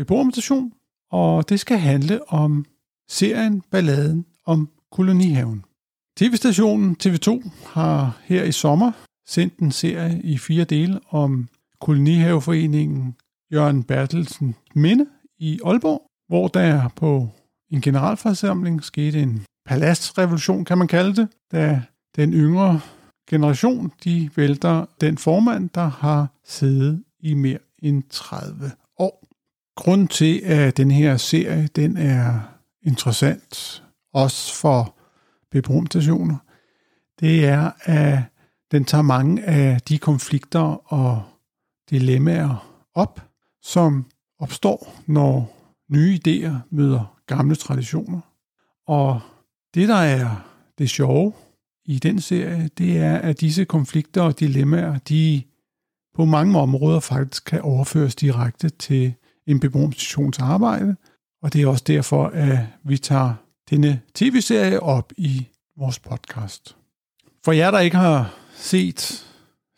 beboermutation, og det skal handle om serien Balladen om kolonihaven. TV-stationen TV2 har her i sommer sendt en serie i fire dele om kolonihaveforeningen Jørgen Bertelsen Minde i Aalborg, hvor der på en generalforsamling skete en paladsrevolution, kan man kalde det, da den yngre generation, de vælter den formand, der har siddet i mere end 30. Grund til, at den her serie den er interessant, også for beboerstationer, det er, at den tager mange af de konflikter og dilemmaer op, som opstår, når nye idéer møder gamle traditioner. Og det, der er det sjove i den serie, det er, at disse konflikter og dilemmaer, de på mange områder faktisk kan overføres direkte til en beboerorganisations arbejde, og det er også derfor, at vi tager denne tv-serie op i vores podcast. For jer, der ikke har set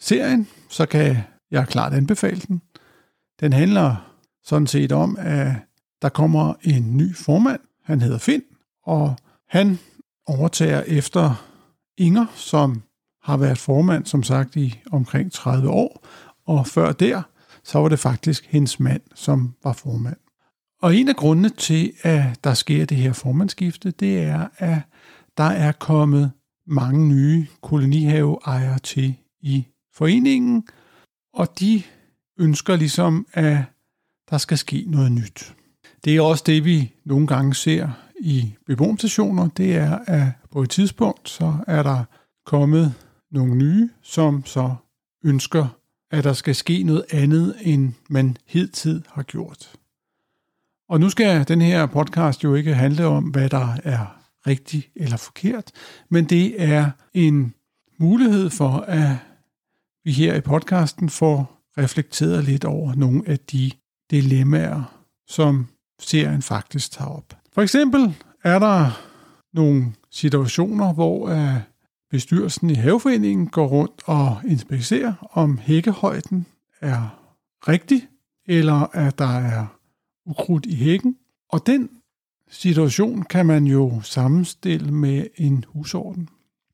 serien, så kan jeg klart anbefale den. Den handler sådan set om, at der kommer en ny formand. Han hedder Finn, og han overtager efter Inger, som har været formand, som sagt, i omkring 30 år. Og før der, så var det faktisk hendes mand, som var formand. Og en af grundene til, at der sker det her formandskifte, det er, at der er kommet mange nye kolonihaveejere til i foreningen, og de ønsker ligesom, at der skal ske noget nyt. Det er også det, vi nogle gange ser i beboerstationer, det er, at på et tidspunkt, så er der kommet nogle nye, som så ønsker at der skal ske noget andet, end man hidtid har gjort. Og nu skal den her podcast jo ikke handle om, hvad der er rigtigt eller forkert, men det er en mulighed for, at vi her i podcasten får reflekteret lidt over nogle af de dilemmaer, som serien faktisk tager op. For eksempel er der nogle situationer, hvor øh, bestyrelsen i haveforeningen går rundt og inspicerer, om hækkehøjden er rigtig, eller at der er ukrudt i hækken. Og den situation kan man jo sammenstille med en husorden.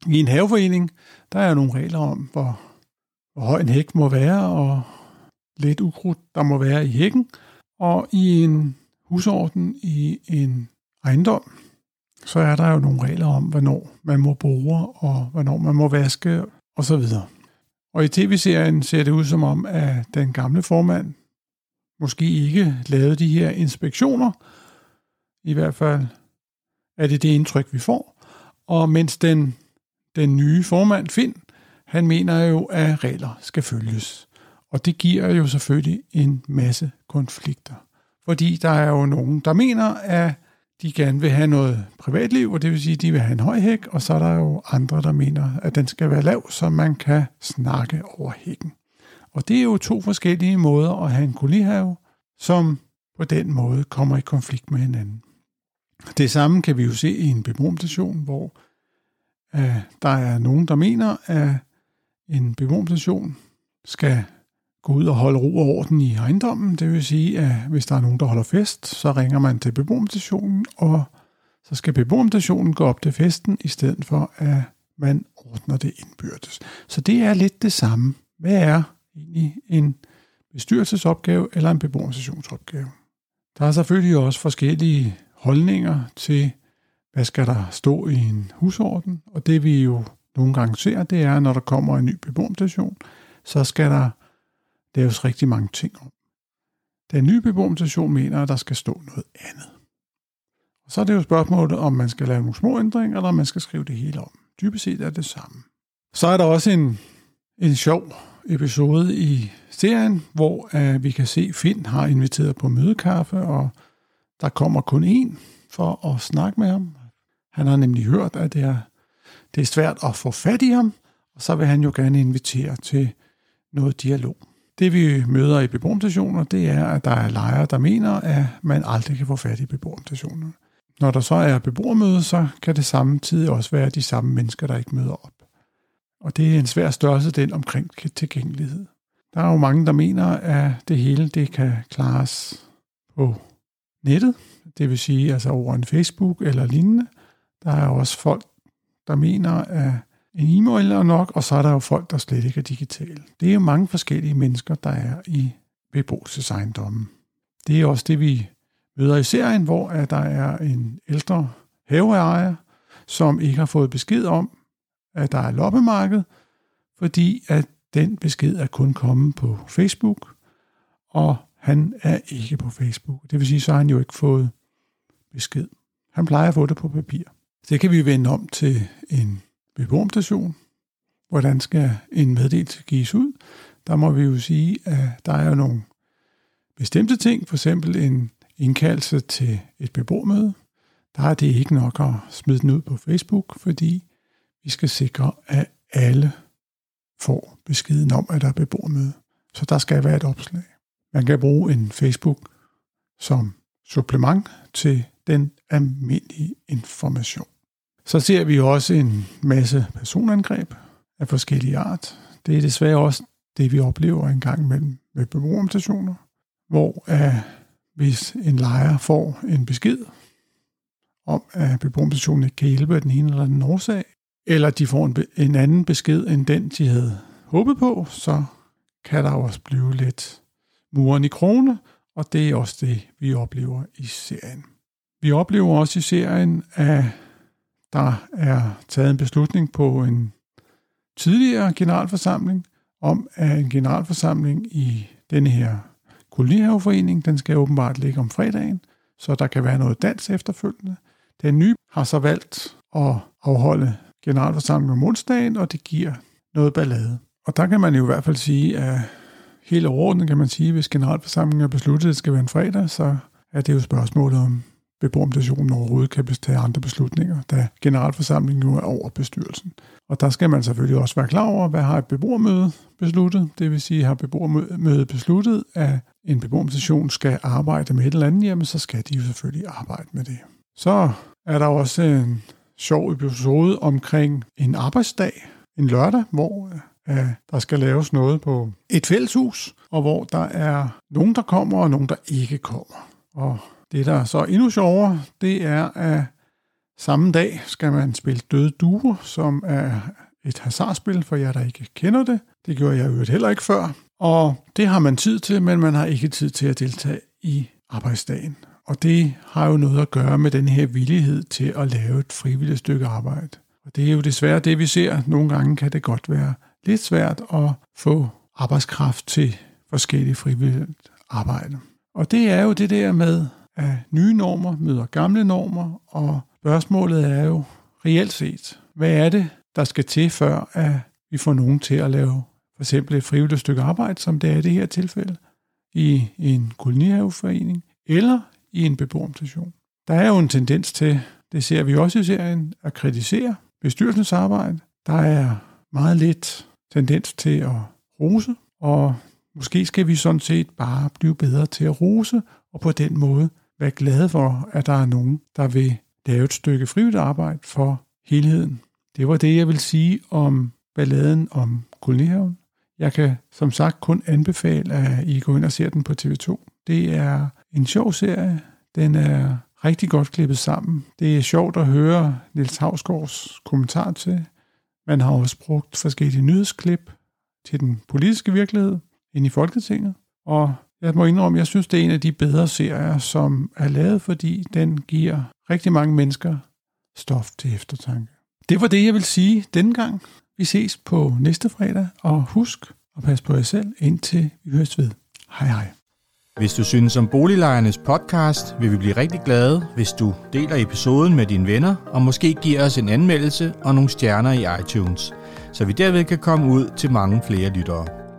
I en haveforening, der er nogle regler om, hvor, hvor høj en hæk må være, og lidt ukrudt, der må være i hækken. Og i en husorden i en ejendom, så er der jo nogle regler om, hvornår man må bruge, og hvornår man må vaske, osv. Og i tv-serien ser det ud som om, at den gamle formand måske ikke lavede de her inspektioner. I hvert fald er det det indtryk, vi får. Og mens den, den nye formand, Finn, han mener jo, at regler skal følges. Og det giver jo selvfølgelig en masse konflikter. Fordi der er jo nogen, der mener, at de gerne vil have noget privatliv, og det vil sige, at de vil have en høj hæk, og så er der jo andre, der mener, at den skal være lav, så man kan snakke over hækken. Og det er jo to forskellige måder at have en kolihave, som på den måde kommer i konflikt med hinanden. Det samme kan vi jo se i en beboerstation, hvor uh, der er nogen, der mener, at en beboerstation skal gå ud og holde ro og orden i ejendommen. Det vil sige, at hvis der er nogen, der holder fest, så ringer man til beboerstationen, og så skal beboerstationen gå op til festen, i stedet for at man ordner det indbyrdes. Så det er lidt det samme. Hvad er egentlig en bestyrelsesopgave eller en beboerstationsopgave? Der er selvfølgelig også forskellige holdninger til, hvad skal der stå i en husorden, og det vi jo nogle gange ser, det er, når der kommer en ny beboermeditation, så skal der laves rigtig mange ting om. Den nye beboermutation mener, at der skal stå noget andet. Og så er det jo spørgsmålet, om man skal lave nogle små ændringer, eller om man skal skrive det hele om. Dybest set er det samme. Så er der også en, en sjov episode i serien, hvor uh, vi kan se, at Finn har inviteret på mødekaffe, og der kommer kun én for at snakke med ham. Han har nemlig hørt, at det er, det er svært at få fat i ham, og så vil han jo gerne invitere til noget dialog. Det vi møder i beboermutationer, det er, at der er lejere, der mener, at man aldrig kan få fat i beboermutationer. Når der så er beboermøde, så kan det samtidig også være de samme mennesker, der ikke møder op. Og det er en svær størrelse, den omkring tilgængelighed. Der er jo mange, der mener, at det hele det kan klares på nettet, det vil sige altså over en Facebook eller lignende. Der er også folk, der mener, at en e-mail er nok, og så er der jo folk, der slet ikke er digitale. Det er jo mange forskellige mennesker, der er i beboelsesejendommen. Det er også det, vi møder i serien, hvor der er en ældre haveejer, som ikke har fået besked om, at der er loppemarked, fordi at den besked er kun kommet på Facebook, og han er ikke på Facebook. Det vil sige, så har han jo ikke fået besked. Han plejer at få det på papir. Det kan vi vende om til en beboermutation. Hvordan skal en meddelelse gives ud? Der må vi jo sige, at der er nogle bestemte ting, for eksempel en indkaldelse til et beboermøde. Der er det ikke nok at smide den ud på Facebook, fordi vi skal sikre, at alle får beskeden om, at der er beboermøde. Så der skal være et opslag. Man kan bruge en Facebook som supplement til den almindelige information. Så ser vi også en masse personangreb af forskellige art. Det er desværre også det, vi oplever en gang imellem med beboermutationer, hvor at hvis en lejer får en besked om, at beboermutationen ikke kan hjælpe af den ene eller den årsag, eller de får en, en anden besked end den, de havde håbet på, så kan der også blive lidt muren i krone, og det er også det, vi oplever i serien. Vi oplever også i serien, at der er taget en beslutning på en tidligere generalforsamling om, at en generalforsamling i denne her kolonihaveforening, den skal åbenbart ligge om fredagen, så der kan være noget dans efterfølgende. Den nye har så valgt at afholde generalforsamling om onsdagen, og det giver noget ballade. Og der kan man jo i hvert fald sige, at helt overordnet kan man sige, at hvis generalforsamlingen er besluttet, at det skal være en fredag, så er det jo spørgsmålet om, beboermutationen overhovedet kan tage andre beslutninger, da generalforsamlingen nu er over bestyrelsen. Og der skal man selvfølgelig også være klar over, hvad har et beboermøde besluttet. Det vil sige, har beboermødet besluttet, at en beboermutation skal arbejde med et eller andet, jamen så skal de jo selvfølgelig arbejde med det. Så er der også en sjov episode omkring en arbejdsdag, en lørdag, hvor at der skal laves noget på et fælleshus, og hvor der er nogen, der kommer, og nogen, der ikke kommer. Og det, der er så endnu sjovere, det er, at samme dag skal man spille Døde Duer, som er et hasardspil, for jer, der ikke kender det. Det gjorde jeg øvrigt heller ikke før. Og det har man tid til, men man har ikke tid til at deltage i arbejdsdagen. Og det har jo noget at gøre med den her villighed til at lave et frivilligt stykke arbejde. Og det er jo desværre det, vi ser. Nogle gange kan det godt være lidt svært at få arbejdskraft til forskellige frivilligt arbejde. Og det er jo det der med, at nye normer møder gamle normer, og spørgsmålet er jo reelt set, hvad er det, der skal til, før at vi får nogen til at lave for eksempel et frivilligt stykke arbejde, som det er i det her tilfælde, i en kolonihaveforening eller i en beboermutation. Der er jo en tendens til, det ser vi også i serien, at kritisere bestyrelsens arbejde. Der er meget lidt tendens til at rose, og måske skal vi sådan set bare blive bedre til at rose, og på den måde være glade for, at der er nogen, der vil lave et stykke frivilligt arbejde for helheden. Det var det, jeg vil sige om balladen om kolonihaven. Jeg kan som sagt kun anbefale, at I går ind og ser den på TV2. Det er en sjov serie. Den er rigtig godt klippet sammen. Det er sjovt at høre Nils Havsgaards kommentar til. Man har også brugt forskellige nyhedsklip til den politiske virkelighed ind i Folketinget. Og jeg må indrømme, jeg synes, det er en af de bedre serier, som er lavet, fordi den giver rigtig mange mennesker stof til eftertanke. Det var det, jeg vil sige denne gang. Vi ses på næste fredag, og husk at passe på jer selv, indtil vi høres ved. Hej hej. Hvis du synes om Boliglejernes podcast, vil vi blive rigtig glade, hvis du deler episoden med dine venner, og måske giver os en anmeldelse og nogle stjerner i iTunes, så vi derved kan komme ud til mange flere lyttere.